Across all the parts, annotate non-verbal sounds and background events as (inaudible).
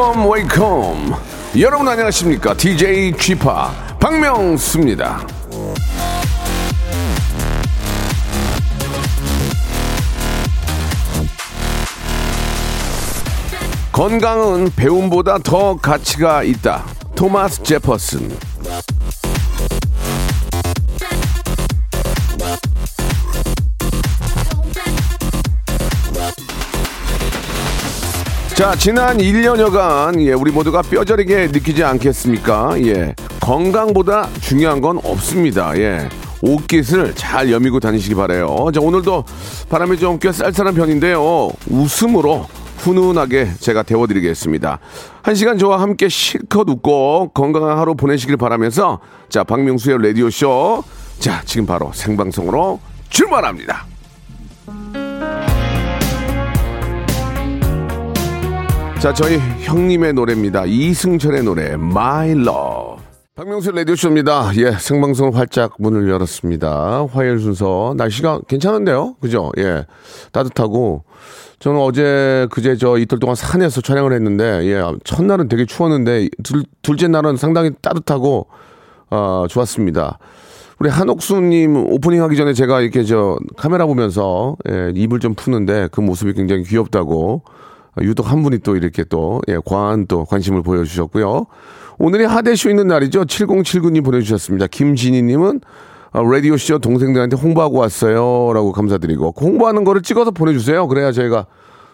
Wake up wake up 여러분 안녕하십니까? DJ 쥐파 박명수입니다. 건강은 배움보다 더 가치가 있다. 토마스 제퍼슨 자, 지난 1년여간, 예, 우리 모두가 뼈저리게 느끼지 않겠습니까? 예. 건강보다 중요한 건 없습니다. 예. 옷깃을 잘 여미고 다니시기 바래요. 자, 오늘도 바람이 좀 꽤 쌀쌀한 편인데요. 웃음으로 훈훈하게 제가 데워드리겠습니다. 한 시간 저와 함께 실컷 웃고 건강한 하루 보내시길 바라면서 자, 박명수의 라디오 쇼. 자, 지금 바로 생방송으로 출발합니다. 자, 저희 형님의 노래입니다. 이승철의 노래, My Love. 박명수 라디오쇼입니다. 예, 생방송 활짝 문을 열었습니다. 화요일 순서. 날씨가 괜찮은데요? 그죠? 예. 따뜻하고. 저는 어제, 그제 저 이틀 동안 산에서 촬영을 했는데, 예, 첫날은 되게 추웠는데, 둘, 둘째 날은 상당히 따뜻하고, 어, 좋았습니다. 우리 한옥수님 오프닝 하기 전에 제가 이렇게 저 카메라 보면서, 예, 입을 좀 푸는데 그 모습이 굉장히 귀엽다고. 유독 한 분이 또 이렇게 또, 예, 과한 또 관심을 보여주셨고요. 오늘이 하대쇼 있는 날이죠. 7079님 보내주셨습니다. 김진희님은 어, 라디오쇼 동생들한테 홍보하고 왔어요. 라고 감사드리고. 그 홍보하는 거를 찍어서 보내주세요. 그래야 저희가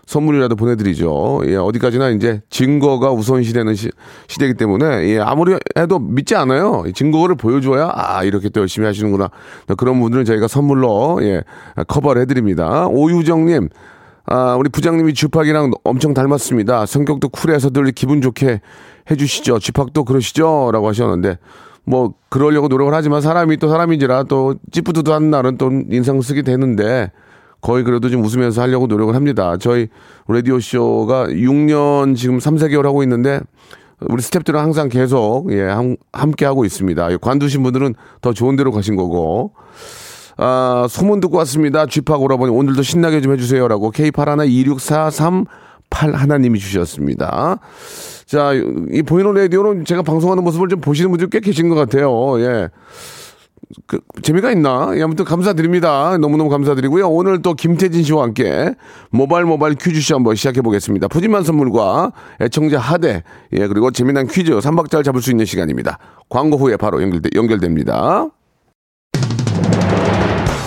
선물이라도 보내드리죠. 예, 어디까지나 이제 증거가 우선시되는 시, 시대이기 때문에, 예, 아무리 해도 믿지 않아요. 증거를 보여줘야, 아, 이렇게 또 열심히 하시는구나. 그런 분들은 저희가 선물로, 예, 커버를 해드립니다. 오유정님, 아, 우리 부장님이 주팍이랑 엄청 닮았습니다. 성격도 쿨해서 늘 기분 좋게 해주시죠. 주팍도 그러시죠? 라고 하셨는데, 뭐, 그러려고 노력을 하지만 사람이 또 사람인지라 또 찌뿌드도 한 날은 또 인상 쓰게 되는데, 거의 그래도 좀 웃으면서 하려고 노력을 합니다. 저희 라디오쇼가 6년 지금 3, 4개월 하고 있는데, 우리 스탭들은 항상 계속, 예, 함께 하고 있습니다. 관두신 분들은 더 좋은 데로 가신 거고, 아, 소문 듣고 왔습니다. 쥐팍 오라버니 오늘도 신나게 좀 해주세요라고 K812643 8 하나님이 주셨습니다. 자, 이 보이는 라디오는 제가 방송하는 모습을 좀 보시는 분들 꽤 계신 것 같아요. 예. 그, 재미가 있나? 예, 아무튼 감사드립니다. 너무너무 감사드리고요. 오늘 또 김태진 씨와 함께 모바일 모바일 퀴즈쇼 한번 시작해 보겠습니다. 푸짐한 선물과 애청자 하대, 예, 그리고 재미난 퀴즈 3박자를 잡을 수 있는 시간입니다. 광고 후에 바로 연결되, 연결됩니다.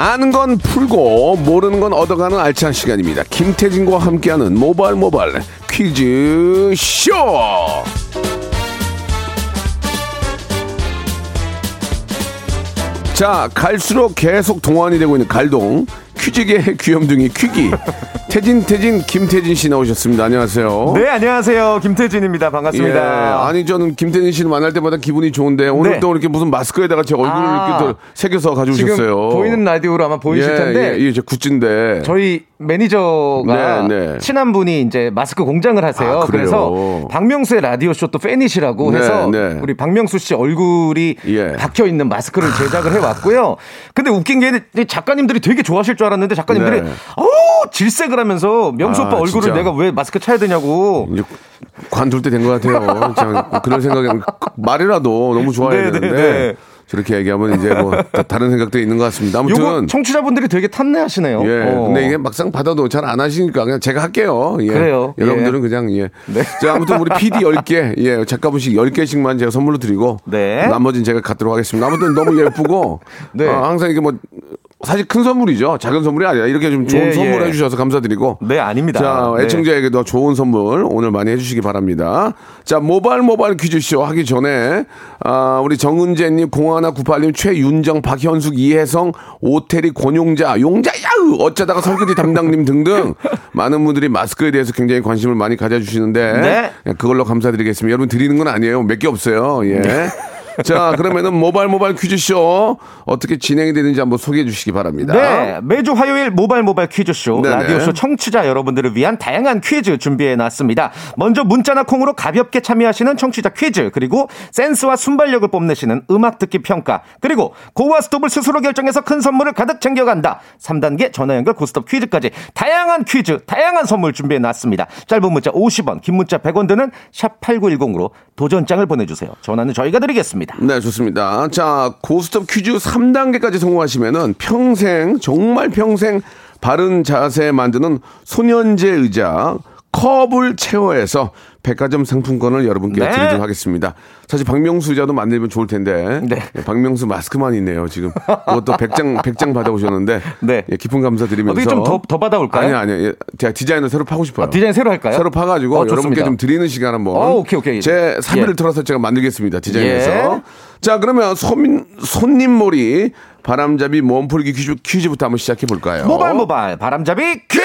아는 건 풀고 모르는 건 얻어가는 알찬 시간입니다. 김태진과 함께하는 모바일 모바일 퀴즈 쇼. 자, 갈수록 계속 동안이 되고 있는 갈동 퀴즈계 귀염둥이 퀴기 태진 태진 김태진 씨 나오셨습니다. 안녕하세요. 네, 안녕하세요. 김태진입니다. 반갑습니다. 예, 아니 저는 김태진 씨를 만날 때마다 기분이 좋은데 오늘 네. 또 이렇게 무슨 마스크에다가 제 얼굴을 아. 이렇게 또 새겨서 가져오셨어요. 보이는 라디오로 아마 보이실 예, 텐데 예, 예, 제 굿즈인데. 저희 매니저가 네, 네. 친한 분이 이제 마스크 공장을 하세요. 아? 그래서 박명수의 라디오 쇼 또 팬이시라고 네, 해서 네. 우리 박명수 씨 얼굴이 예. 박혀 있는 마스크를 제작을 해 왔고요. 근데 웃긴 게 작가님들이 되게 좋아하실 줄 알았는데 작가님들이 네. 어우 질색을 하면서 명수 아, 오빠 얼굴을 진짜. 내가 왜 마스크 차야 되냐고. 관둘 때 된 것 같아요. 그냥 그런 생각이 말이라도 너무 좋아야 네, 네, 되는데 네. 저렇게 얘기하면 이제 뭐 (laughs) 다- 다른 생각들이 있는 것 같습니다. 아무튼 청취자분들이 되게 탐내하시네요. 예. 어. 근데 이게 막상 받아도 잘 안 하시니까 그냥 제가 할게요. 예. 그래요. 여러분들은 예. 그냥 예. 네. 자, 아무튼 우리 PD 10개, (laughs) 예, 작가분씩 10개씩만 제가 선물로 드리고 네. 나머지는 제가 갖도록 하겠습니다. 아무튼 너무 예쁘고 (laughs) 네. 아, 항상 이게 뭐 사실 큰 선물이죠. 작은 선물이 아니라 이렇게 좀 좋은 예, 선물 예. 해주셔서 감사드리고. 네, 아닙니다. 자, 네. 애청자에게도 좋은 선물 오늘 많이 해주시기 바랍니다. 자, 모바일 모바일 퀴즈쇼 하기 전에, 아, 우리 정은재님, 0198님, 최윤정, 박현숙, 이혜성, 오태리, 권용자, 용자, 야우! 어쩌다가 설거지 담당님 등등 많은 분들이 마스크에 대해서 굉장히 관심을 많이 가져주시는데, 네. 예, 그걸로 감사드리겠습니다. 여러분 드리는 건 아니에요. 몇 개 없어요. 예. 자, 그러면은 모바일 모바일 퀴즈쇼 어떻게 진행이 되는지 한번 소개해 주시기 바랍니다. 네, 매주 화요일 모바일 모바일 퀴즈쇼, 네네. 라디오쇼 청취자 여러분들을 위한 다양한 퀴즈 준비해 놨습니다. 먼저 문자나 콩으로 가볍게 참여하시는 청취자 퀴즈, 그리고 센스와 순발력을 뽐내시는 음악 듣기 평가, 그리고 고와 스톱을 스스로 결정해서 큰 선물을 가득 챙겨간다. 3단계 전화 연결 고스톱 퀴즈까지 다양한 퀴즈, 다양한 선물 준비해 놨습니다. 짧은 문자 50원, 긴 문자 100원 드는 샵 8910으로 도전장을 보내주세요. 전화는 저희가 드리겠습니다. 네, 좋습니다. 자, 고스톱 퀴즈 3단계까지 성공하시면은 평생, 정말 평생 바른 자세 만드는 소년제 의자 컵을 채워해서 백화점 상품권을 여러분께 네. 드리도록 하겠습니다. 사실 박명수 의자도 만들면 좋을 텐데. 네. 예, 박명수 마스크만 있네요, 지금. 그것도 100장, 100장 받아오셨는데. 네. 예, 깊은 감사드리면서. 어떻게 좀 더- 더 받아올까요? 아니, 아니. 예, 제가 디자인을 새로 파고 싶어요. 아, 디자인 새로 할까요? 새로 파가지고 어, 여러분께. 좀 드리는 시간 한번. 어, 오케이, 오케이. 제 사비를 예. 털어서 제가 만들겠습니다. 디자인해서. 예. 자, 그러면 손, 손님몰이 바람잡이 몸풀기 퀴즈, 퀴즈부터 한번 시작해 볼까요? 모발 모발 바람잡이 퀴즈.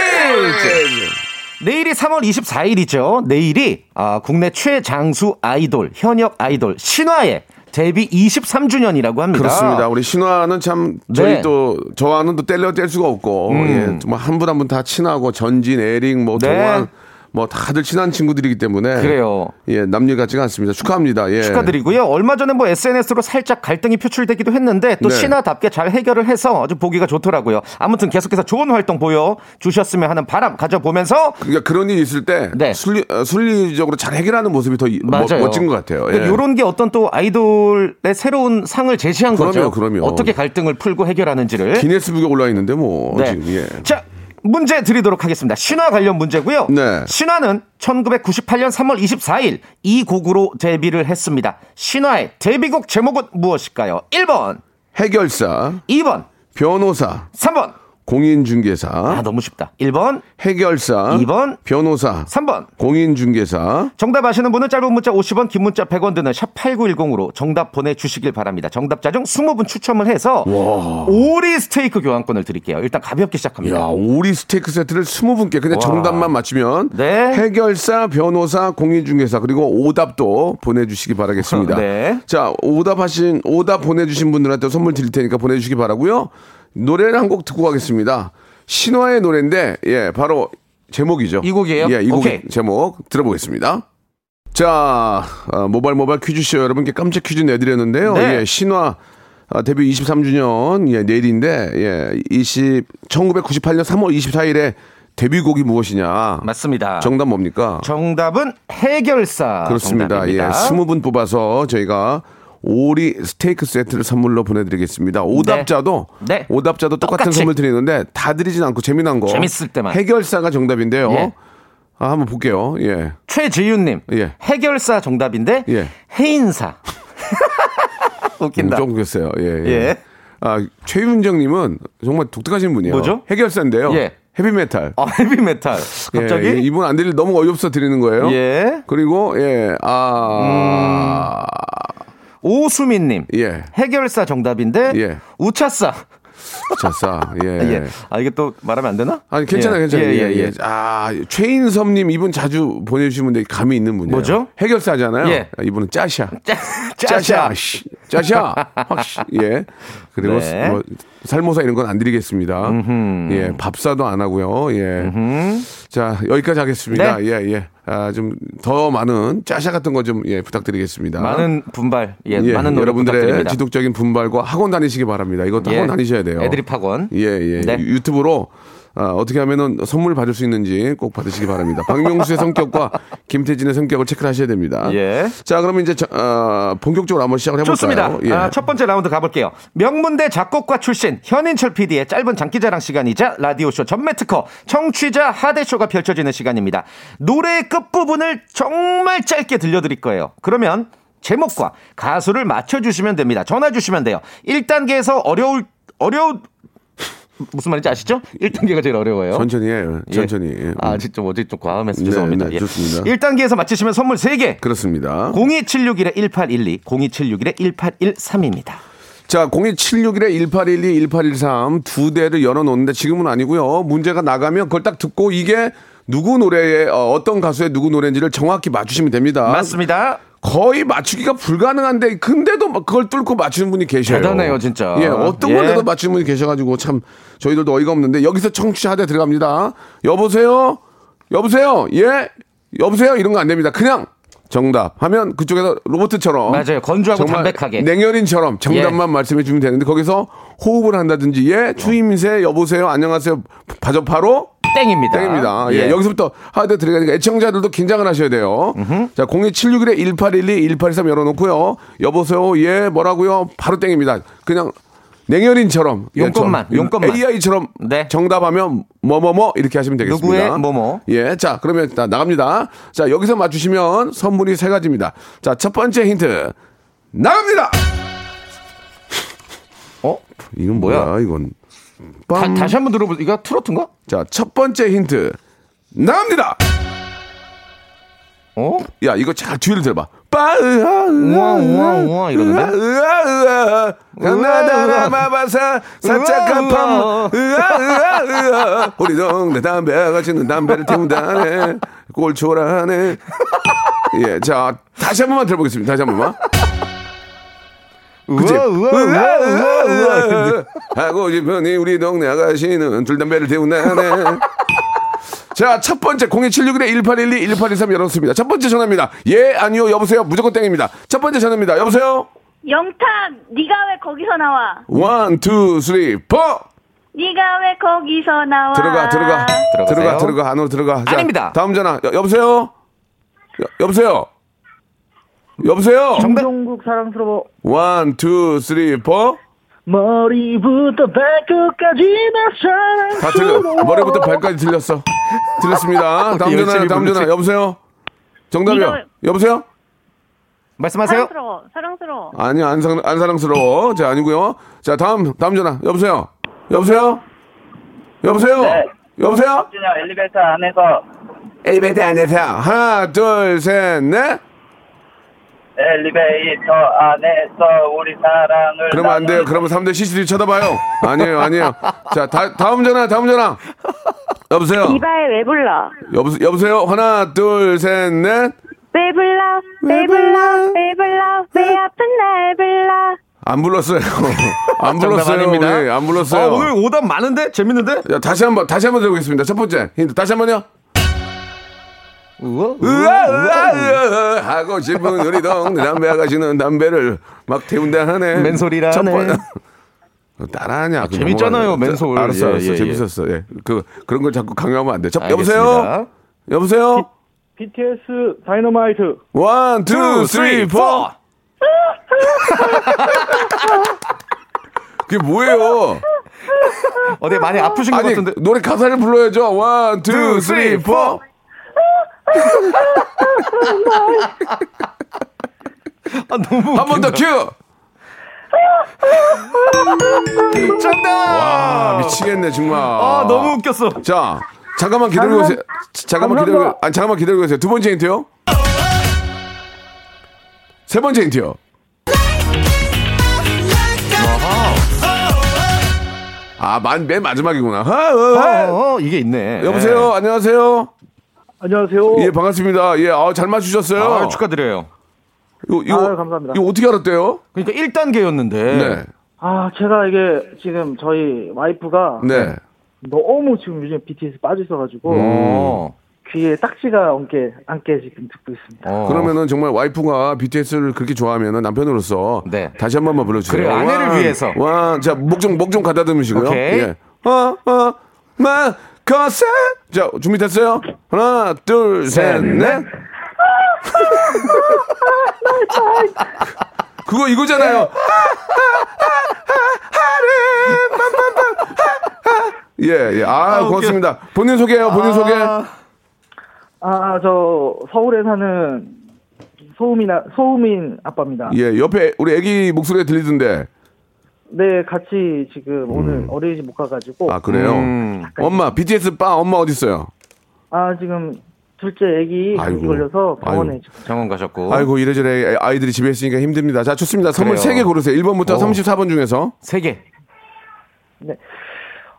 내일이 3월 24일이죠. 내일이 아, 국내 최장수 아이돌, 현역 아이돌 신화의 데뷔 23주년이라고 합니다. 그렇습니다. 우리 신화는 참 저희 네. 음. 또 저와는 또 뗄려 뗄 수가 없고 예, 정말 한분 한 분 다 친하고 전진, 에릭, 뭐 네. 동환 뭐 다들 친한 친구들이기 때문에 그래요. 예, 남녀 같지가 않습니다. 축하합니다. 예. 축하드리고요. 얼마 전에 뭐 SNS로 살짝 갈등이 표출되기도 했는데 또 네. 신화답게 잘 해결을 해서 아주 보기가 좋더라고요. 아무튼 계속해서 좋은 활동 보여 주셨으면 하는 바람 가져보면서 그러니까 그런 일이 있을 때 네. 순리, 어, 순리적으로 잘 해결하는 모습이 더 이- 멋, 맞아요. 멋진 것 같아요. 예. 이런 게 어떤 또 아이돌의 새로운 상을 제시한 그럼요, 거죠. 그럼요. 어떻게 갈등을 풀고 해결하는지를. 기네스북에 올라 있는데 뭐 네. 지금 예. 자, 문제 드리도록 하겠습니다. 신화 관련 문제고요. 네. 신화는 1998년 3월 24일 이 곡으로 데뷔를 했습니다. 신화의 데뷔곡 제목은 무엇일까요? 1번, 해결사, 2번, 변호사, 3번. 공인중개사, 아, 너무 쉽다. 1번, 해결사, 2번, 변호사, 3번. 공인중개사. 정답 아시는 분은 짧은 문자 50원, 긴 문자 100원 드는 샵 8910으로 정답 보내주시길 바랍니다. 정답자 중 20분 추첨을 해서 오리 스테이크 교환권을 드릴게요. 일단 가볍게 시작합니다. 야, 오리 스테이크 세트를 20분께 그냥 와. 정답만 맞히면 네. 해결사, 변호사, 공인중개사 그리고 오답도 보내주시기 바라겠습니다. (laughs) 네. 자, 오답하신 오답 보내주신 분들한테 선물 드릴 테니까 보내주시기 바라고요. 노래를 한 곡 듣고 가겠습니다. 신화의 노래인데 예, 바로 제목이죠. 이 곡이에요? 예, 이 곡. 제목 들어보겠습니다. 자, 어, 모바일 모바일 퀴즈쇼 여러분께 깜짝 퀴즈 내드렸는데요. 네. 예, 신화 아, 데뷔 23주년 예, 내일인데 예, 20 1998년 3월 24일에 데뷔곡이 무엇이냐? 맞습니다. 정답 뭡니까? 정답은 해결사. 그렇습니다. 정답입니다. 예, 20분 뽑아서 저희가 오리 스테이크 세트를 선물로 보내드리겠습니다. 오답자도 네. 오답자도 똑같은 똑같이. 선물 드리는데 다 드리진 않고 재미난 거 재밌을 때만. 해결사가 정답인데요. 예. 아, 한번 볼게요. 예. 최지윤님. 예. 해결사 정답인데 예. 해인사. (laughs) 웃긴다. 좀 웃겼어요. 예, 예. 예. 아, 최윤정님은 정말 독특하신 분이에요. 뭐죠? 해결사인데요. 예. 헤비메탈. 아, 헤비메탈. 갑자기? 예, 예, 이분 안 드릴 너무 어이없어 드리는 거예요. 예. 그리고 예, 아, 오수민님. 예. 해결사 정답인데 예. 우차사. 자싸. 예. (laughs) 예. 아 이게 또 말하면 안 되나? 아니 괜찮아요, 예. 괜찮아요. 예, 예, 예, 예. 예. 아 최인섭님 이분 자주 보내주신 분데 감이 있는 분이에요. 뭐죠? 해결사잖아요. 예. 아, 이분은 짜샤. (laughs) 짜, 짜샤. 씨. 짜샤. (laughs) 확시. 예. 그리고 네. 뭐 살모사 이런 건 안 드리겠습니다. 예. 밥사도 안 하고요. 예. 자 여기까지 하겠습니다. 네. 예, 예. 아, 좀 더 많은 짜샤 같은 거 좀 예, 부탁드리겠습니다. 많은 분발, 예, 예, 많은 여러분들의 부탁드립니다. 지속적인 분발과 학원 다니시기 바랍니다. 이것도 예. 학원 다니셔야 돼요. 애드립 학원. 예, 예. 네. 유- 유튜브로 아, 어떻게 하면은 선물 받을 수 있는지 꼭 받으시기 바랍니다. 박명수의 성격과 (laughs) 김태진의 성격을 체크를 하셔야 됩니다. 예. 자, 그러면 이제 저, 아, 본격적으로 한번 시작을 해볼까요? 좋습니다. 예. 아, 첫 번째 라운드 가볼게요. 명문대 작곡가 출신 현인철 PD의 짧은 장기자랑 시간이자 라디오쇼 전매 특허 청취자 하대쇼가 펼쳐지는 시간입니다. 노래의 끝부분을 정말 짧게 들려드릴 거예요. 그러면 제목과 가수를 맞춰주시면 됩니다. 전화 주시면 돼요. 1단계에서 어려울, 어려운, 무슨 말인지 아시죠? 1단계가 제일 어려워요. 천천히 해요. 예. 천천히. 예. 아, 진짜 어제 좀 과음해서 네, 죄송합니다. 네, 예. 좋습니다. 1단계에서 맞히시면 선물 3개. 그렇습니다. 02761-1812, 02761-1813입니다. 자, 02761-1812, 1813 두 대를 열어놓는데 지금은 아니고요. 문제가 나가면 그걸 딱 듣고 이게 누구 노래의 어, 어떤 가수의 누구 노래인지를 정확히 맞추시면 됩니다. 맞습니다. 거의 맞추기가 불가능한데 근데도 막 그걸 뚫고 맞추는 분이 계셔요. 대단해요, 진짜. 예, 어떤 예. 건데도 맞추는 분이 계셔가지고 참 저희들도 어이가 없는데 여기서 청취자 하대 들어갑니다. 여보세요, 여보세요, 예, 여보세요 이런 거 안 됩니다. 그냥 정답 하면 그쪽에서 로봇처럼 맞아요. 건조하고 담백하게. 냉혈인처럼 정답만 예. 말씀해 주면 되는데 거기서 호흡을 한다든지 예 추임새 여보세요 안녕하세요 바저 바로 땡입니다. 땡입니다. 예. 여기서부터 하드 들어가니까 애청자들도 긴장을 하셔야 돼요. 자, 02761에 1812, 1823 열어놓고요. 여보세요. 예, 뭐라고요? 바로 땡입니다. 그냥 냉혈인처럼. 예, 용건만, 저- 용건만. AI처럼 네. 정답하면 뭐뭐뭐 이렇게 하시면 되겠습니다. 누구의 뭐뭐. 예, 자, 그러면 자, 나갑니다. 자, 여기서 맞추시면 선물이 세 가지입니다. 자, 첫 번째 힌트. 나갑니다! 어? 이건 뭐야? 뭐야, 이건. 다, 빰. 다시 한번 들어보세요. 이거 트로트인가? 자, 첫 번째 힌트. 나갑니다! 어? 야, 이거 잘 뒤를 들어봐. 빠으아, 우와, 우와, 우와 이러는데? 으아, 으아, 가나다라 마바사, 사짝한 팜, 으아, 으아, 으아. 우리 동네 담배가 지는 담배를 태운다네. 꼴초라네. (laughs) 예, 자, 다시 한 번만 들어보겠습니다. 다시 한 번만. 그치? 우와, 우와, 우와, 우와, 우와. 하고 싶으니 우리 동네 아가씨는 줄담배를 태운다네. 자, 첫 번째 02761에 1812, 1823 열었습니다. 첫 번째 전화입니다. 예, 아니요, 여보세요. 무조건 땡입니다. 첫 번째 전화입니다. 여보세요. 영탁, 네가 왜 거기서 나와? one, two, three, four. 네가 왜 거기서 나와? 들어가, 들어가, 들어가세요. 들어가, 들어가, 안으로 들어가. 자, 아닙니다. 다음 전화. 여, 여보세요. 여, 여보세요. 여보세요. 김종국 사랑스러워. One, two, three, four. 머리부터 발끝까지 나다 사랑스러워. 틀려. 머리부터 발까지 들렸어. 들렸습니다. 다음 전화, 열심히 다음 전화. 여보세요. 정답이요. 이거- 여보세요. 말씀하세요. 사랑스러워, 사랑스러워. 아니 안, 상, 안 사랑스러워. 자 아니고요. 자 다음 다음 전화. 여보세요. 여보세요. 여보세요. 여보세요. 진짜 엘리베이터 안에서 엘리베이터 안에서 하나 둘 셋 넷. 엘리베이터 안에서 우리 사랑을 그러면 안 돼요. 그러면 3대 CCTV 쳐다봐요. 아니에요 아니에요. 자 다, 다음 전화 다음 전화. 여보세요. 이발 왜 불러? 여보 여보세요. 하나 둘 셋 넷. 왜 불러? 왜 불러? 왜 불러? 왜 아픈 날 불러? 안 불렀어요. (laughs) 안 불렀어요. 우리. 안 불렀어요. 어, 오늘 오답 많은데 재밌는데? 자, 다시 한번 다시 한번 들어보겠습니다. 첫 번째 힌트 다시 한번요. 우와, 으아, 으아, 으아, 하고 싶은 우리 동네 담배 아가씨는 담배를 막 태운다 하네. 맨소리라네. 첫 번- 따라하냐. 그 재밌잖아요. 맨솔. 알았어, 예, 알았어. 예, 예. 재밌었어. 예. 그, 그런 걸 자꾸 강요하면 안 돼. 여보세요? 여보세요? BTS 다이너마이트 one, two, two, three, four. Four. 그게 뭐예요? 어디 많이 아프신 것 아니, 같은데. 노래 가사를 불러야죠. One, two, three, four. 아, 너무 한 번 더. 큐! 정답! 아, 미치겠네, 정말. 아, 너무 웃겼어. 자, 잠깐만 기다리고 계세요. 잠깐만 기다리고, 아니, 잠깐만 기다리고 계세요. 두 번째 힌트요. 세 번째 힌트요. 아, 만, 맨 마지막이구나. 하, 어, 하. 어, 어, 이게 있네. 여보세요? 안녕하세요? 안녕하세요. 예, 반갑습니다. 예, 아, 잘 맞추셨어요. 아, 축하드려요. 이거, 이거, 아유, 감사합니다. 이거 어떻게 알았대요? 그러니까 1단계였는데. 네. 아, 제가 이게 지금 저희 와이프가 네. 너무 지금 요즘 BTS 빠져 있어가지고 어. 귀에 딱지가 얹게 안게 지금 듣고 있습니다. 어. 그러면은 정말 와이프가 BTS를 그렇게 좋아하면은 남편으로서 네. 다시 한 번만 불러주세요. 그래요, 아내를 와, 위해서. 와, 자, 목 좀, 목 좀 가다듬으시고요. 오케이. 예. 어, 어, 마, 거세. 자, 준비됐어요? 하나, 둘, 셋, 넷. (laughs) 그거 이거잖아요. (laughs) 예, 예. 아, 고맙습니다. 본인 소개요, 본인 소개. 아, 저 서울에 사는 소우민 아, 소우민 아빠입니다. 예, 옆에 우리 애기 목소리가 들리던데. 네, 같이 지금 오늘 어린이집 못 가가지고 음. 아, 그래요? 음. 엄마, BTS 빠 엄마 어딨어요? 아 지금 둘째 애기 감기 아이고. 걸려서 병원에 아이고. 지금 병원 가셨고. 아이고, 이래저래 아이들이 집에 있으니까 힘듭니다. 자, 좋습니다. 선물 그래요. 3개 고르세요. 1번부터 오. 34번 중에서. 세 개.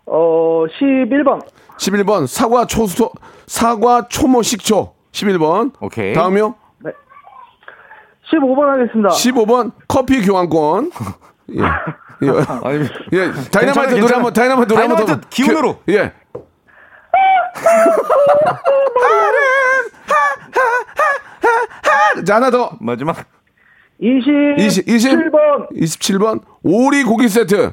어 11번 11번, 사과 초소, 사과 초모 식초. 11번. 오케이. 다음이요? 15번 하겠습니다. 15번, 커피 교환권. (laughs) 예. 예. (laughs) 아니, 예, 다이나마이트 노래. 한번, 다이나마이트 노래 한번 더. 다이나마이트 기운으로. 기- 예. (laughs) 자, 하나 더. 마지막. 20, 20, 20? 7번 27번, 오리 고기 세트.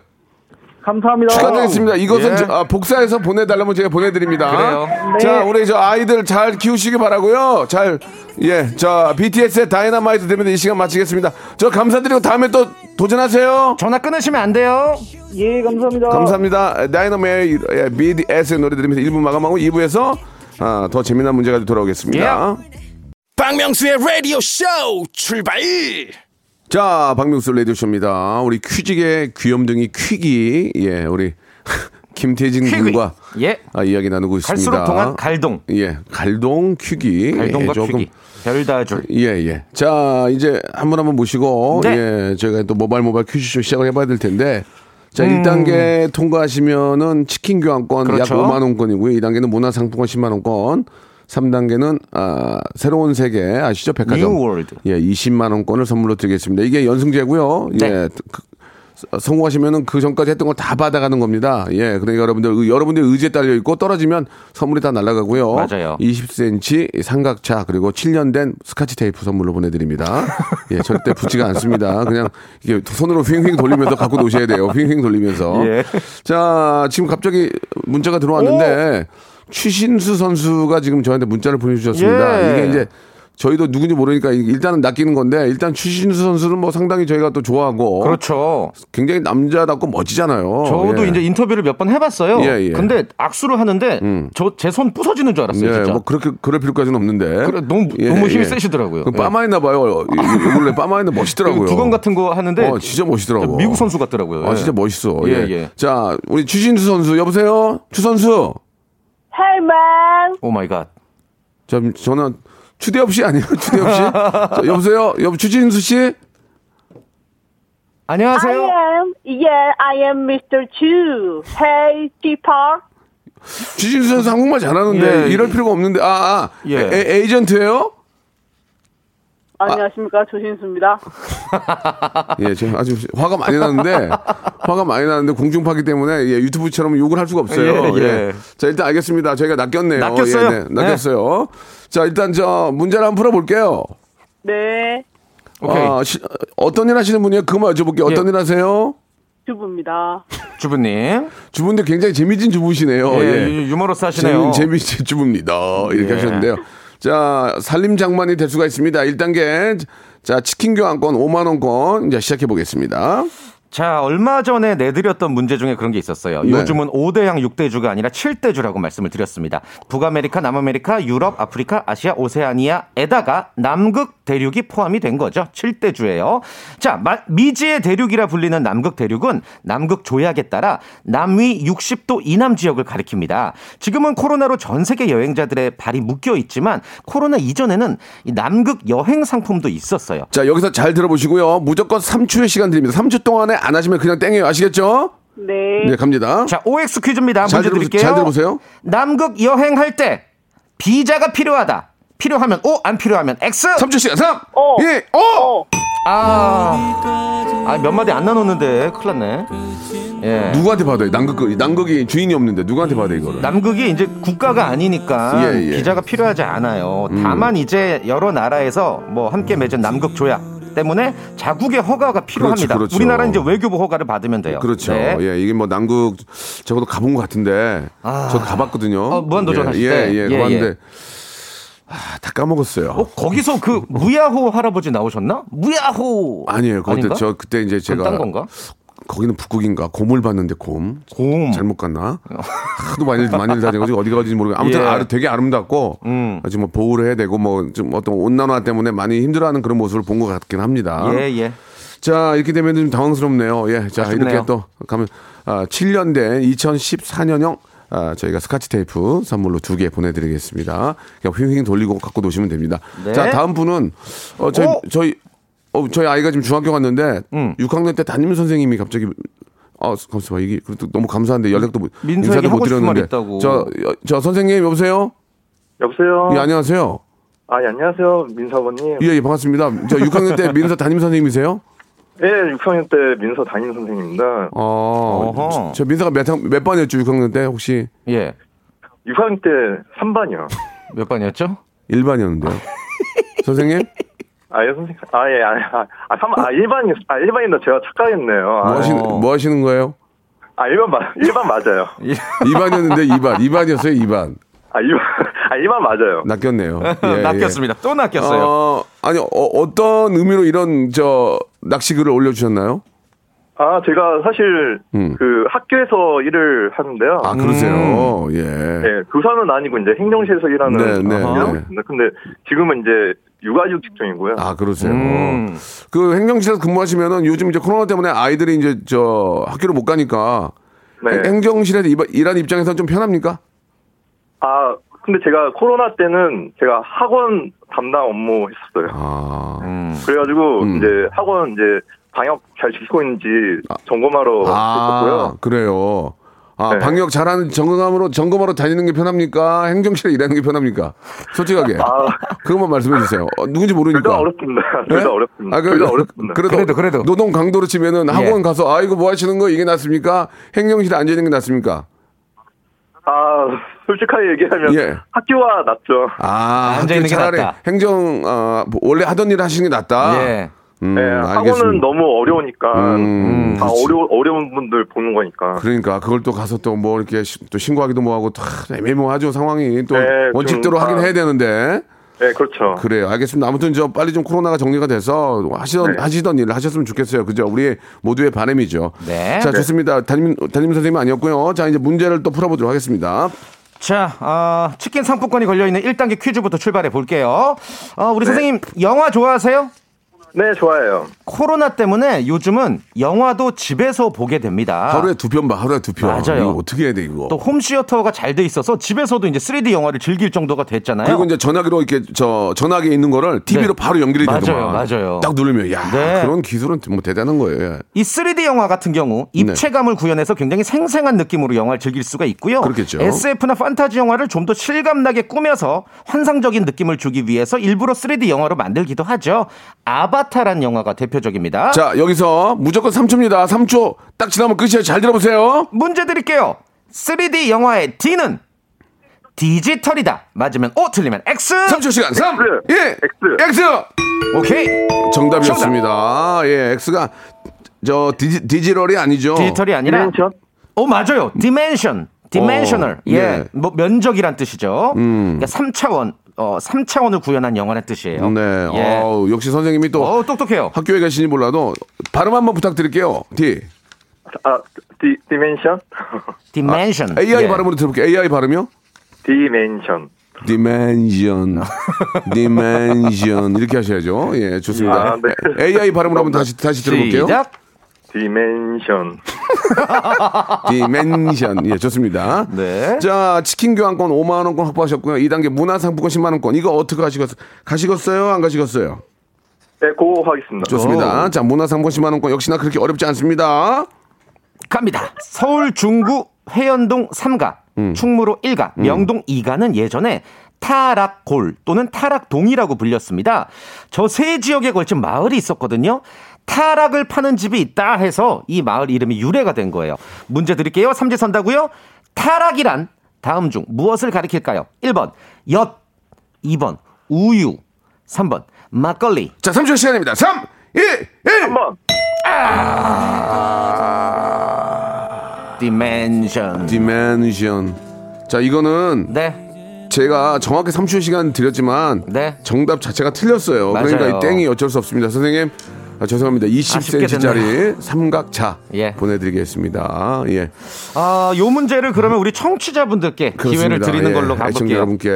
감사합니다. 축하드리겠습니다. 이것은 예. 저- 아, 복사해서 보내달라면 제가 보내드립니다. 그래요. 자, 우리 저 아이들 잘 키우시기 바라고요. 잘, 예, 자, BTS의 다이너마이트 되면 이 시간 마치겠습니다. 저 감사드리고 다음에 또 도전하세요. 전화 끊으시면 안 돼요. 예, 감사합니다. 감사합니다. 다이너마이 예, BTS의 노래 들으면서 1부 마감하고 2부에서 아, 더 재미난 문제 가지고 돌아오겠습니다. 박명수의 라디오 쇼 출발 자, 박명수 라디오쇼입니다. 우리 퀴직의 귀염둥이 퀴기, 예, 우리 (laughs) 김태진 퀴기. 군과 예. 아, 이야기 나누고 있습니다. 갈수록 동안 갈동. 예, 갈동 퀴기. 갈동과 예, 조금 퀴기. 별다줄. 예, 예. 자, 이제 한 분 한 분 모시고, 네. 예, 저희가 또 모바일 모바일 퀴즈쇼 시작을 해봐야 될 텐데, 자, 음. 1단계 통과하시면은 치킨 교환권 그렇죠. 약 5만 원권이고요. 2단계는 문화 상품권 10만 원권. 3단계는, 아, 새로운 세계 아시죠? 백화점. 예, 20만 원권을 선물로 드리겠습니다. 이게 연승제고요. 네. 예. 그- 성공하시면은 그 전까지 했던 걸 다 받아가는 겁니다. 예, 그러니까 여러분들, 의- 여러분들 의지에 딸려 있고 떨어지면 선물이 다 날아가고요. 맞아요. 20cm 삼각차 그리고 7년 된 스카치 테이프 선물로 보내드립니다. 예, 절대 붙지가 않습니다. 그냥 이게 손으로 휘잉휘잉 돌리면서 갖고 노셔야 돼요. 휘잉휘잉 돌리면서. 예. 자, 지금 갑자기 문자가 들어왔는데 추신수 선수가 지금 저한테 문자를 보내주셨습니다. 예. 이게 이제 저희도 누군지 모르니까 일단은 낚이는 건데 일단 추신수 선수는 뭐 상당히 저희가 또 좋아하고 그렇죠. 굉장히 남자답고 멋지잖아요. 저도 예. 이제 인터뷰를 몇 번 해봤어요. 예, 예. 근데 악수를 하는데 저 제 손 부서지는 줄 알았어요. 예, 진짜. 뭐 그렇게 그럴 필요까지는 없는데. 그래, 너무- 너무 힘이 세시더라고요. 그 예. 빠마했나 봐요. 원래 빠마했는데 멋있더라고요. 두건 같은 거 하는데 어, 진짜 멋있더라고. 미국 선수 같더라고요. 아, 예. 진짜 멋있어. 예, 예, 예. 자, 우리 추신수 선수 여보세요. 추 선수. 할망 oh my god. 자, 저는 추대엽 씨 아니에요? 추대엽 씨. 자, 여보세요. 여보 추신수 씨. I 안녕하세요. am yeah I am Mr. Chu Hey people 추신수 선수 한국말 잘하는데 예, 이럴 예. 필요가 없는데 아, 아 예. 에, 에이전트예요? 안녕하십니까 조신수입니다 예, 지금 아주 화가 많이 나는데 화가 많이 나는데 공중파기 때문에 예, 유튜브처럼 욕을 할 수가 없어요. 예, 예. 자, 일단 알겠습니다. 저희가 낚였네요. 낚였어요. 예, 네, 낚였어요. 자, 일단 저 문제를 한번 풀어볼게요. 네 오케이. 아, 시- 어떤 일 하시는 분이에요? 그거만 여쭤볼게요. 어떤 예. 일 하세요? 주부입니다 주부님. 주부인데 굉장히 재미진 주부시네요. 예, 예. 유- 유머러스 하시네요. 재미, 재미진 주부입니다. 이렇게 예. 하셨는데요. 자, 살림 장만이 될 수가 있습니다. 1단계. 자, 치킨 교환권 5만원권. 이제 시작해 보겠습니다. 자, 얼마 전에 내드렸던 문제 중에 그런 게 있었어요. 네. 요즘은 5대양 6대주가 아니라 7대주라고 말씀을 드렸습니다. 북아메리카, 남아메리카, 유럽, 아프리카, 아시아, 오세아니아에다가 남극 대륙이 포함이 된 거죠. 7대주예요. 자, 마- 미지의 대륙이라 불리는 남극 대륙은 남극 조약에 따라 남위 60도 이남 지역을 가리킵니다. 지금은 코로나로 전 세계 여행자들의 발이 묶여 있지만 코로나 이전에는 이 남극 여행 상품도 있었어요. 자, 여기서 잘 들어보시고요. 무조건 3초의 시간 드립니다. 3초 동안에 안 하시면 그냥 땡이에요. 아시겠죠? 네. 네, 갑니다. 자, OX 퀴즈입니다. 잘 문제 들어보세요. 드릴게요. 잘 들어보세요. 남극 여행할 때 비자가 필요하다. 필요하면 O, 안 필요하면 X. 3초 시간 3, 어. 2, 5! 아, 아, 몇 마디 안 나눴는데 큰일 났네. 예. 누구한테 받아요? 남극, 남극이 주인이 없는데 누구한테 받아요, 이거를? 남극이 이제 국가가 아니니까 예, 예. 비자가 필요하지 않아요. 음. 다만 이제 여러 나라에서 뭐 함께 맺은 남극 조약 때문에 자국의 허가가 필요합니다. 그렇죠. 우리나라는 이제 외교부 허가를 받으면 돼요. 그렇죠. 네. 예, 이게 뭐 남극 적어도 가본 것 같은데 아. 저 가봤거든요. 어, 무한도전 예, 하실 예, 때? 예, 예, 가봤는데 예. 아, 다 까먹었어요. 어, 거기서 그 무야호 할아버지 나오셨나? 무야호 아니에요. 그때? 저 그때 이제 제가 딴 건가? 거기는 북극인가 곰을 봤는데 곰. 곰. 잘못 갔나? 하도 많이 많이 다녀가지고 어디가 어디인지 모르고 아무튼 예. 아, 되게 아름답고 음. 지금 뭐 보호를 해야 되고 뭐 좀 어떤 온난화 때문에 많이 힘들어하는 그런 모습을 본 것 같긴 합니다. 예, 예. 자 이렇게 되면 좀 당황스럽네요. 예, 자 아쉽네요. 이렇게 또 가면 아, 7년 된 2014년형 아, 저희가 스카치 테이프 선물로 두 개 보내드리겠습니다. 그냥 휘휘 돌리고 갖고 노시면 됩니다. 네. 자 다음 분은 어, 저희 오! 저희 어, 저희 아이가 지금 중학교 갔는데 음. 6학년 때 담임 선생님이 갑자기 아 잠시만 이게 그래도 너무 감사한데 연락도 못- 인사도 못 드렸는데 있다고. 저, 저 선생님 여보세요? 여보세요. 예 안녕하세요. 아, 예, 안녕하세요. 아버님. 예, 예 반갑습니다. 저 6학년 때 민서 담임 선생님이세요? 예, 6학년 때 민서 담임 선생님입니다. 어, 어허. 저, 저 민서가 몇, 학- 몇 반이었죠 6학년 때 혹시 예. 6학년 때 3반이요. 몇 반이었죠? 1반이었는데요. (laughs) 선생님? 아, 예, 선생님. 아, 예, 아, 아, 아, 3, 아, 1반이, 아, 1반인데 제가 착각했네요. 뭐 아, 하시는, 어. 뭐 하시는 거예요? 아 1반, 마, 1반 맞아요. (laughs) 2반이었는데 2반. 2반이었어요, 2반. 아, 2반, 아, 2반 맞아요. 낚였네요. (laughs) 예, 예. 낚였습니다. 또 낚였어요. 어, 아니, 어, 떤 의미로 이런, 저, 낚시글을 올려주셨나요? 아, 제가 사실, 음. 그 학교에서 일을 하는데요. 아, 그러세요. 예. 예, 교사는 아니고 이제 행정실에서 일하는. 네, 네, 일하고 네. 근데 지금은 이제 육아휴직 직종이고요. 아, 그러세요. 음. 그 행정실에서 근무하시면은 요즘 이제 코로나 때문에 아이들이 이제 저 학교를 못 가니까 네. 행정실에서 일- 일하는 입장에서는 좀 편합니까? 아, 근데 제가 코로나 때는 제가 학원 담당 업무 했었어요. 아. 음. 그래가지고 음. 이제 학원 이제 방역 잘 지키고 있는지 점검하러 아, 했었고요. 그래요. 아, 네. 방역 잘하는 점검하러 점검하러 다니는 게 편합니까? 행정실에 일하는 게 편합니까? 솔직하게. 아, 그것만 말씀해 주세요. 어, 누군지 둘 모르니까. 다 어렵습니다. 둘 네? 다 어렵습니다. 아, 그, 둘다 어렵습니다. 그래도, 그래도, 그래도. 노동 강도로 치면은 학원 예. 가서 아 이거 뭐 하시는 거 이게 낫습니까? 행정실에 앉아 있는 게 낫습니까? 아, 솔직하게 얘기하면 예. 학교와 낫죠. 아, 앉아 있는 게 차라리 낫다. 행정 어, 뭐 원래 하던 일 하시는 게 낫다. 예. 음, 네, 알겠습니다. 학원은 너무 어려우니까 음, 다 그렇지. 어려 어려운 분들 보는 거니까. 그러니까 그걸 또 가서 또 뭐 이렇게 시- 또 신고하기도 뭐하고 다 애매모하죠 상황이 또 네, 원칙대로 좀 하긴 다- 해야 되는데 네, 그렇죠. 그래요 알겠습니다 아무튼 저 빨리 좀 코로나가 정리가 돼서 하시던 네. 하시던 일을 하셨으면 좋겠어요 그죠 우리 모두의 바람이죠 네. 자 좋습니다 담임 담임 선생님 아니었고요 자 이제 문제를 또 풀어보도록 하겠습니다 자, 어, 치킨 상품권이 걸려 있는 1단계 퀴즈부터 출발해 볼게요. 어, 우리 선생님, 영화 좋아하세요? 네, 좋아요. 코로나 때문에 요즘은 영화도 집에서 보게 됩니다. 하루에 두 편 봐 하루에 두 편 맞아요. 이거 어떻게 해야 돼 이거 또 홈시어터가 잘 돼 있어서 집에서도 이제 3D 영화를 즐길 정도가 됐잖아요. 그리고 이제 전화기로 이렇게 저 전화기에 있는 거를 TV로 네. 바로 연결이 맞아요, 되더만 맞아요. 딱 누르면 야 네. 그런 기술은 뭐 대단한 거예요 예. 이 3D 영화 같은 경우 입체감을 구현해서 굉장히 생생한 느낌으로 영화를 즐길 수가 있고요. 그렇겠죠. SF나 판타지 영화를 좀 더 실감나게 꾸며서 환상적인 느낌을 주기 위해서 일부러 3D 영화로 만들기도 하죠. 아바 타란 영화가 대표적입니다. 자, 여기서 무조건 3초입니다. 3초 딱 지나면 끝이에요. 잘 들어보세요. 문제 드릴게요. 3D 영화의 D는 디지털이다. 맞으면 O, 틀리면 X. 3초 시간. 3, X. 1, X. X. 오케이. 정답이었습니다. 예, X가 저 디지, 디지털이 아니죠. 디지털이 아니라 dimension? 오 맞아요. Dimension. Dimensional. 어, 예. 예. 뭐 면적이란 뜻이죠. 음. 그러니까 3차원 어 3차원을 구현한 영화의 뜻이에요. 네. 예. 어우, 역시 선생님이 또 어 똑똑해요. 학교에 계시니 몰라도 발음 한번 부탁드릴게요. D. 아, 디, dimension? Dimension. AI 예. 발음으로 들어볼게요. AI 발음이요? Dimension. Dimension. Dimension. 이렇게 하셔야죠. 예, 좋습니다. 아, 네. AI 발음으로 한번 다시 다시 들어볼게요. 시작. Dimension. (laughs) Dimension. 예, 좋습니다. 네. 자, 치킨 교환권 5만 원권 확보하셨고요. 2단계 문화상품권 10만 원권. 이거 어떻게 가시겠어요? 가시겠어요? 안 가시겠어요? 네, 그거 하겠습니다. 좋습니다. 자, 문화상품권 10만 원권 역시나 그렇게 어렵지 않습니다. 갑니다. 서울 중구 회연동 3가, 음. 충무로 1가, 명동 2가는 예전에 타락골 또는 타락동이라고 불렸습니다. 저 세 지역에 걸친 마을이 있었거든요. 타락을 파는 집이 있다 해서 이 마을 이름이 유래가 된 거예요. 문제 드릴게요. 삼지 선다고요? 타락이란 다음 중 무엇을 가리킬까요? 1번 엿, 2번 우유, 3번 막걸리. 자, 3초 시간입니다. 3, 2, 1. 한번 dimension. Dimension. 자, 이거는 네, 제가 정확히 3초 시간 드렸지만 네. 정답 자체가 틀렸어요. 맞아요. 그러니까 이 땡이 어쩔 수 없습니다. 선생님, 아, 죄송합니다. 아쉽게 20cm짜리 삼각차 (laughs) 예. 보내드리겠습니다. 예. 아, 요 문제를 그러면 우리 청취자분들께 기회를 그렇습니다. 드리는 예, 걸로 가볼게요. 여러분께.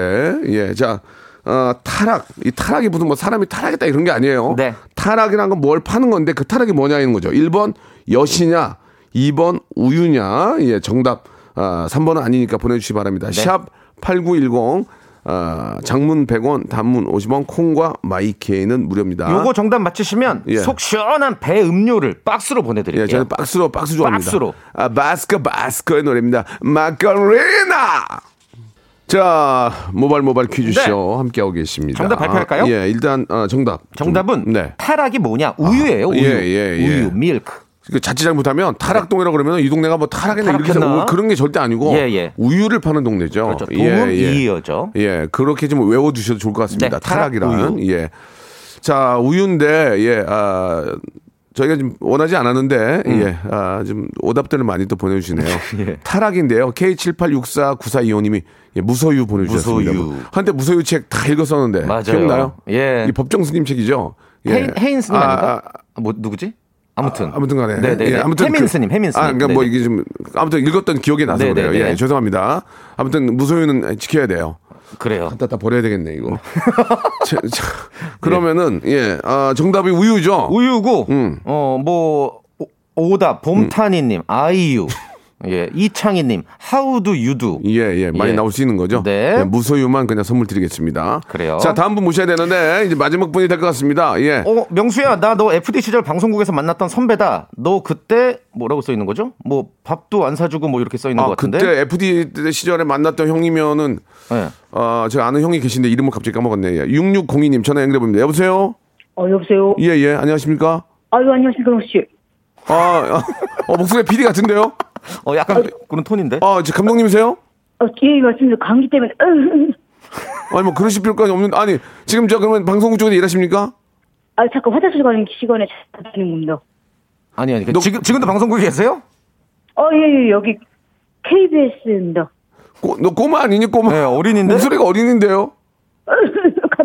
예. 자, 어, 타락. 이 타락이 무슨 뭐 사람이 타락했다 이런 게 아니에요. 네. 타락이란 건 뭘 파는 건데 그 타락이 뭐냐 이런 거죠. 1번 엿이냐, 2번 우유냐. 예, 정답. 아, 3번은 아니니까 보내 주시기 바랍니다. 네. 샵 8910. 아, 장문 100원, 단문 50원, 콩과 my K는 무료입니다. 요거 정답 맞히시면 예. 속 시원한 배 음료를 박스로 보내드릴게요. 예, 저는 박스로 박스 좋아합니다. 박스로. 아, 버스커 버스커의 노래입니다. 막걸리나. 자, 모발 모발 퀴즈쇼 함께하고 계십니다. 네. 정답 발표할까요? 예, 일단 어, 정답. 정답은 좀, 네. 타락이 뭐냐? 우유예요. 우유. 예, 예, 예. 우유, 밀크. 그 자칫 잘못하면 타락동이라고 그러면 이 동네가 뭐 타락했나 이렇게? 생각- 그런 게 절대 아니고 예, 예. 우유를 파는 동네죠. 그렇죠. 동은 이어죠. 예, 그렇게 좀 외워 두셔도 좋을 것 같습니다. 네, 타락 타락이란. 우유. 예. 자, 우유인데 예, 아 저희가 좀 원하지 않았는데 예, 아, 좀 오답들을 많이 또 보내주시네요. 음. (laughs) 예. 타락인데요. K78649425님이 예, 무소유 보내주셨습니다. 무소유. 한때 무소유 책 다 읽었었는데 맞아요. 기억나요? 예. 이 법정 스님 책이죠. 예. 헤인, 헤인 스님 아, 아, 닌가 아, 뭐 누구지? 아무튼. 아 무튼 간에. 네네네. 예, 아무튼 해민 그- 스님, 해민 스님. 아, 그러니까 뭐 네네. 이게 좀 아무튼 읽었던 기억이 나서 네네네. 그래요. 예, 죄송합니다. 아무튼 무소유는 지켜야 돼요. 그래요. 갖다 다 버려야 되겠네, 이거. (laughs) 자, 자, 그러면은 예, 아, 정답이 우유죠. 우유고, 음. 어, 뭐, 오- 오다, 봄타니님, 아이유, 예, 이창희님, 하우드 유두. 예, 예, 많이 예. 나올 수 있는 거죠. 네. 예, 무소유만 그냥 선물 드리겠습니다. 그래요. 자, 다음 분 모셔야 되는데 이제 마지막 분이 될 것 같습니다. 예. 어, 명수야, 나 너 FD 시절 방송국에서 만났던 선배다. 너 그때 뭐라고 써 있는 거죠? 뭐 밥도 안 사주고 뭐 이렇게 써 있는 아, 것 같은데. 그때 FD 시절에 만났던 형이면은 예. 아, 제가 아는 형이 계신데 이름을 갑자기 까먹었네. 예. 6602님 전화 연결해 봅니다. 여보세요? 어, 여보세요? 예, 예. 안녕하십니까? 아유, 안녕하십니까, 혹시. 아, 아, 어, 목소리 PD 같은데요? 어, 약간 그런 톤인데. 아, 저 감독님이세요? 어, 예, 맞습니다. 감기 때문에. 아니, 뭐, 그러실 필요까지 없는데. 아니, 지금 저 그러면 방송국 쪽에 일하십니까? 아, 잠깐 화장실 가는 시간에 찾아다니는 겁니다. 아니, 아니. 너- 지금, 지금도 방송국에 계세요? 어, 예, 예, 여기 KBS입니다. 꼬, 너 꼬마 아니니, 꼬마? 네, 어린인데? 목소리가 어린인데요?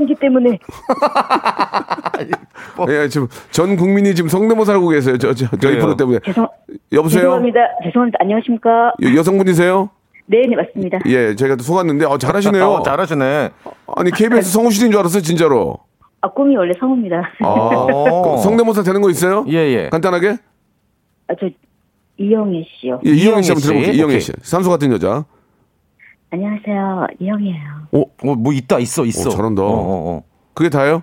감기 때문에. (laughs) 예, 지금 전 국민이 지금 성대모사 하고 계세요. 저, 저, 저희. 프로 때문에. 죄송, 여보세요? 죄송합니다. 죄송합니다. 안녕하십니까? 여- 여성분이세요? 네, 네, 맞습니다. 예, 제가 또 속았는데, 어, 잘하시네요. 어, 잘하시네. 아니, KBS 성우실인 줄 알았어요, 진짜로. 아, 꿈이 원래 성우입니다. 아, 어. 그 성대모사 되는 거 있어요? 예, 예. 간단하게? 아, 저, 이영애 씨요. 예, 이영애 씨 한번 씨. 들어볼게요. 이영애. 씨. 산소 같은 여자. 안녕하세요. 이영애예요. 오, 어, 뭐 있다, 있어, 있어. 오, 잘한다. 어, 어, 어. 그게 다예요?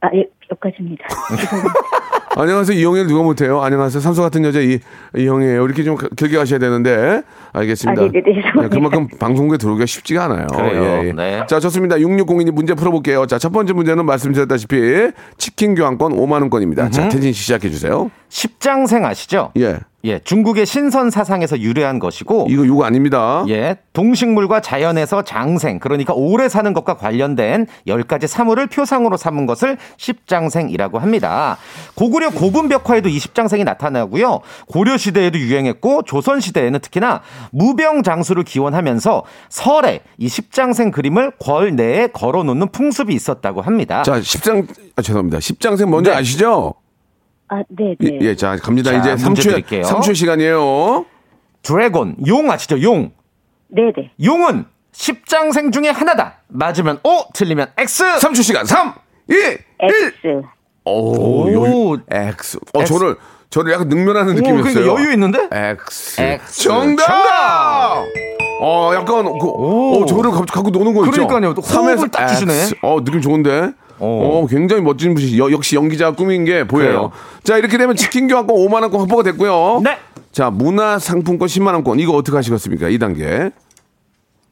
아, 예, 여기까지입니다. (laughs) 안녕하세요. 이영애를 누가 못해요? 안녕하세요. 산소 같은 여자 이, 이영애예요. 이렇게 좀 가- 길게 가셔야 되는데. 알겠습니다. 아, 네네네, 죄송합니다. 네, 그만큼 방송국에 들어오기가 쉽지가 않아요. 그래요. 네. 자, 좋습니다. 6602님 문제 풀어볼게요. 자, 첫 번째 문제는 말씀드렸다시피 치킨 교환권 5만원권입니다. 자, 태진 씨 시작해주세요. 십장생 아시죠? 예. 예, 중국의 신선 사상에서 유래한 것이고 이거 요거 아닙니다. 예, 동식물과 자연에서 장생, 그러니까 오래 사는 것과 관련된 10가지 사물을 표상으로 삼은 것을 십장생이라고 합니다. 고구려 고분벽화에도 이 십장생이 나타나고요. 고려 시대에도 유행했고 조선 시대에는 특히나 무병 장수를 기원하면서 설에 이 십장생 그림을 궐 내에 걸어 놓는 풍습이 있었다고 합니다. 자, 십장, 아, 죄송합니다. 십장생 뭔지 네. 아시죠? 아, 네, 예, 네. 예, 자, 갑니다. 자, 이제 문제 3초, 드릴게요. 3초 시간이에요. 드래곤, 용 아시죠? 용. 네, 네. 용은 십장생 중에 하나다. 맞으면 O, 틀리면 X. 3초 시간. 3, 2, 1. X. 오, 오. 여유, X. 어, X. 저를, 저를 약간 능멸하는 오, 느낌이었어요. 그러니까 여유 있는데? X. X. 정답! 정답! 어, 약간, 그, 오. 어, 저를 갖고, 갖고 노는 거 있죠? 그러니까요. 또 호흡을 딱 주시네. X. 어, 느낌 좋은데? 어. 어, 굉장히 멋진 분이 여, 역시 연기자 꿈인 게 보여요. 그래요. 자, 이렇게 되면 치킨 교환권 5만 원권 확보가 됐고요. 네. 자, 문화 상품권 10만 원권. 이거 어떻게 하시겠습니까? 2 단계.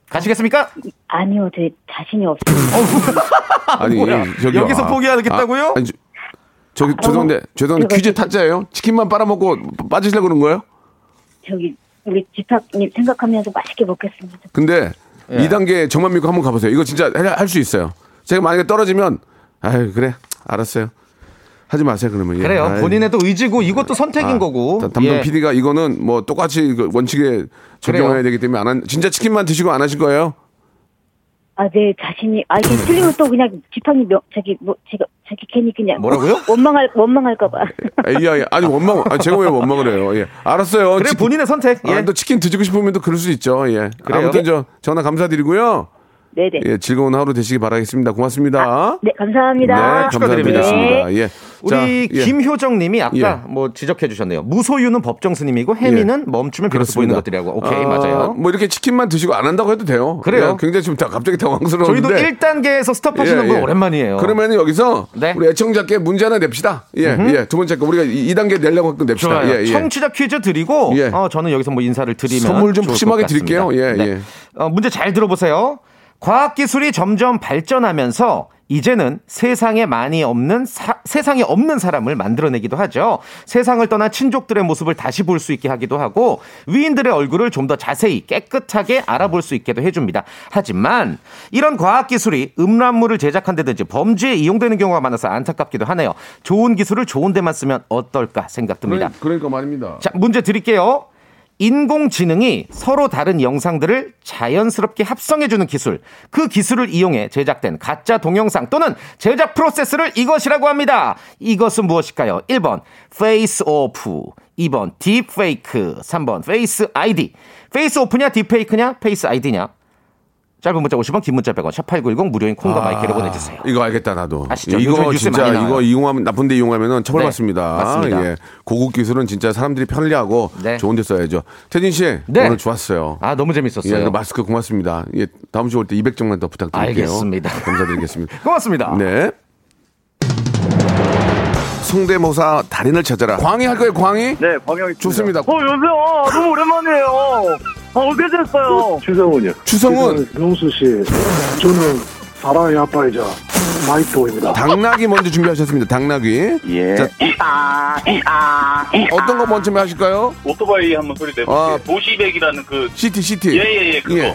가시겠습니까? 아니요, 제 자신이 없어요. (laughs) 아니, 저기. 여기서 포기하겠다고요? 아니, 저, 저기, 죄송한데, 죄송한데 그거 퀴즈 진짜- 타짜예요? 치킨만 빨아먹고 빠지려고 그런 거예요? 저기 우리 집합님 생각하면서 맛있게 먹겠습니다. 근데 예. 2단계 정말 믿고 한번 가보세요. 이거 진짜 할 수 있어요. 제가 만약에 떨어지면, 아유, 그래. 알았어요. 하지 마세요, 그러면. 예. 그래요. 아이. 본인의 또 의지고 이것도 선택인 아, 거고. 다- 담당 예. PD가 이거는 뭐 똑같이 그 원칙에 적용해야. 되기 때문에 안 한, 진짜 치킨만 드시고 안 하실 거예요? 아, 네, 자신이, 아, 이게 틀리면 또 그냥 집합님 명, 저기, 뭐, 제가, 저기 괜히 그냥. 뭐라고요? (laughs) 원망할, 원망할까봐. 에이, 야, 야, 아니 원망, 아니, 제가 왜 원망을 해요? 예, 알았어요. 그래 치- 본인의 선택. 예. 아, 또 치킨 드시고 싶으면 또 그럴 수 있죠. 예. 그래요? 아무튼 저 전화 감사드리고요. 네네. 예, 즐거운 하루 되시기 바라겠습니다. 고맙습니다. 네, 감사합니다. 네, 축하드립니다. 감사드리겠습니다. 예. 우리 자, 예. 김효정 님이 아까 예. 뭐 지적해 주셨네요. 무소유는 법정 스님이고 해미는 멈추면 비로소 보이는 것들이라고. 오케이, 아, 맞아요. 뭐 이렇게 치킨만 드시고 안 한다고 해도 돼요. 그래요. 예, 굉장히 지금 다 갑자기 당황스러운데. 저희도 1단계에서 스톱하시는 예, 분 예. 오랜만이에요. 그러면 여기서 네. 우리 애청자께 문제 하나 냅시다. 예, 예. 두 번째 거 우리가 2단계 내려고 할거 냅시다. 좋아요. 예, 예. 청취자 퀴즈 드리고 예. 어, 저는 여기서 뭐 인사를 드리면 선물 좀 푸짐하게. 드릴게요. 예, 예. 어, 문제 잘 들어보세요. 과학 기술이 점점 발전하면서 이제는 세상에 많이 없는 사- 세상에 없는 사람을 만들어내기도 하죠. 세상을 떠난 친족들의 모습을 다시 볼 수 있게 하기도 하고 위인들의 얼굴을 좀 더 자세히 깨끗하게 알아볼 수 있게도 해줍니다. 하지만 이런 과학 기술이 음란물을 제작한다든지 범죄에 이용되는 경우가 많아서 안타깝기도 하네요. 좋은 기술을 좋은 데만 쓰면 어떨까 생각됩니다. 그러, 그러니까 말입니다. 자, 문제 드릴게요. 인공지능이 서로 다른 영상들을 자연스럽게 합성해주는 기술. 그 기술을 이용해 제작된 가짜 동영상 또는 제작 프로세스를 이것이라고 합니다. 이것은 무엇일까요? 1번, face off. 2번, 딥페이크. 3번, face ID. face off냐, 딥페이크냐, face ID냐? 짧은 문자 50원, 긴 문자 100원, 샵8910 무료인 콩과 my K로 보내주세요. 이거 알겠다 나도. 아시죠? 이거 진짜. 이거 이용하면 나쁜 데 이용하면은 처벌받습니다. 네, 맞습니다. 예. 고급 기술은 진짜 사람들이 편리하고 네. 좋은 데 써야죠. 태진 씨 네. 오늘 좋았어요. 아, 너무 재밌었어요. 예, 마스크 고맙습니다. 예, 다음 주에 올 때 200장만 더 부탁드릴게요. 알겠습니다. (laughs) 감사드리겠습니다. (laughs) 고맙습니다. 네. 성대모사 달인을 찾아라. 광희 할 거예요, 광희? 네, 광영이 좋습니다. 어, 여보세요. 너무 오랜만이에요. 아, 어떻게 됐어요? 추성훈이요. 추성훈, 명수 씨, 저는 사랑의 아빠이자 마이토입니다. 당나귀 먼저 준비하셨습니다. 당나귀. 예. 자, 어떤 거 먼저 하실까요? 오토바이 한번 소리 내볼게요. 아. 도시백이라는 그 시티, 시티. 예 예 예 그거.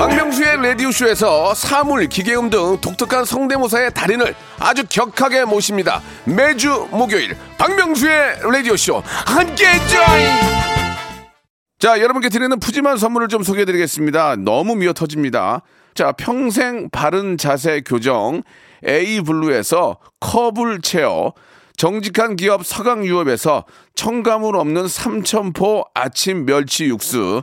박명수의 라디오쇼에서 사물, 기계음 등 독특한 성대모사의 달인을 아주 격하게 모십니다. 매주 목요일 박명수의 라디오쇼 함께 join! 자, 여러분께 드리는 푸짐한 선물을 좀 소개해 드리겠습니다. 너무 미어 터집니다. 자, 평생 바른 자세 교정 에이블루에서 커블 체어 정직한 기업 서강유업에서 첨가물 없는 삼천포 아침 멸치 육수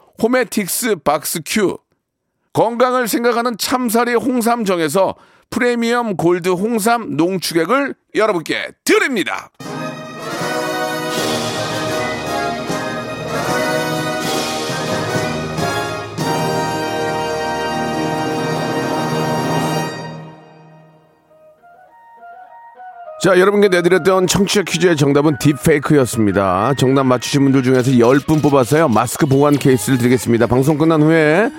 호메틱스 박스 큐, 건강을 생각하는 참사리 홍삼정에서 프리미엄 골드 홍삼 농축액을 여러분께 드립니다. 자, 여러분께 내드렸던 청취자 퀴즈의 정답은 딥페이크였습니다. 정답 맞추신 분들 중에서 10분 뽑아서요. 마스크 보관 케이스를 드리겠습니다. 방송 끝난 후에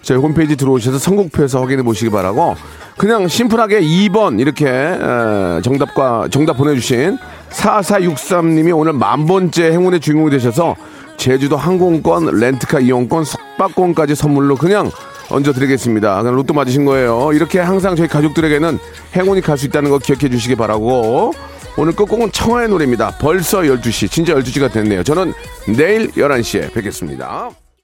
저희 홈페이지 들어오셔서 선곡표에서 확인해 보시기 바라고 그냥 심플하게 2번 이렇게 에, 정답과 정답 보내주신 4463님이 오늘 만 번째 행운의 주인공이 되셔서 제주도 항공권, 렌트카 이용권, 숙박권까지 선물로 그냥 얹어드리겠습니다. 로또 맞으신 거예요. 이렇게 항상 저희 가족들에게는 행운이 갈 수 있다는 거 기억해 주시기 바라고 오늘 끝곡은 청하의 노래입니다. 벌써 12시, 진짜 12시가 됐네요. 저는 내일 11시에 뵙겠습니다.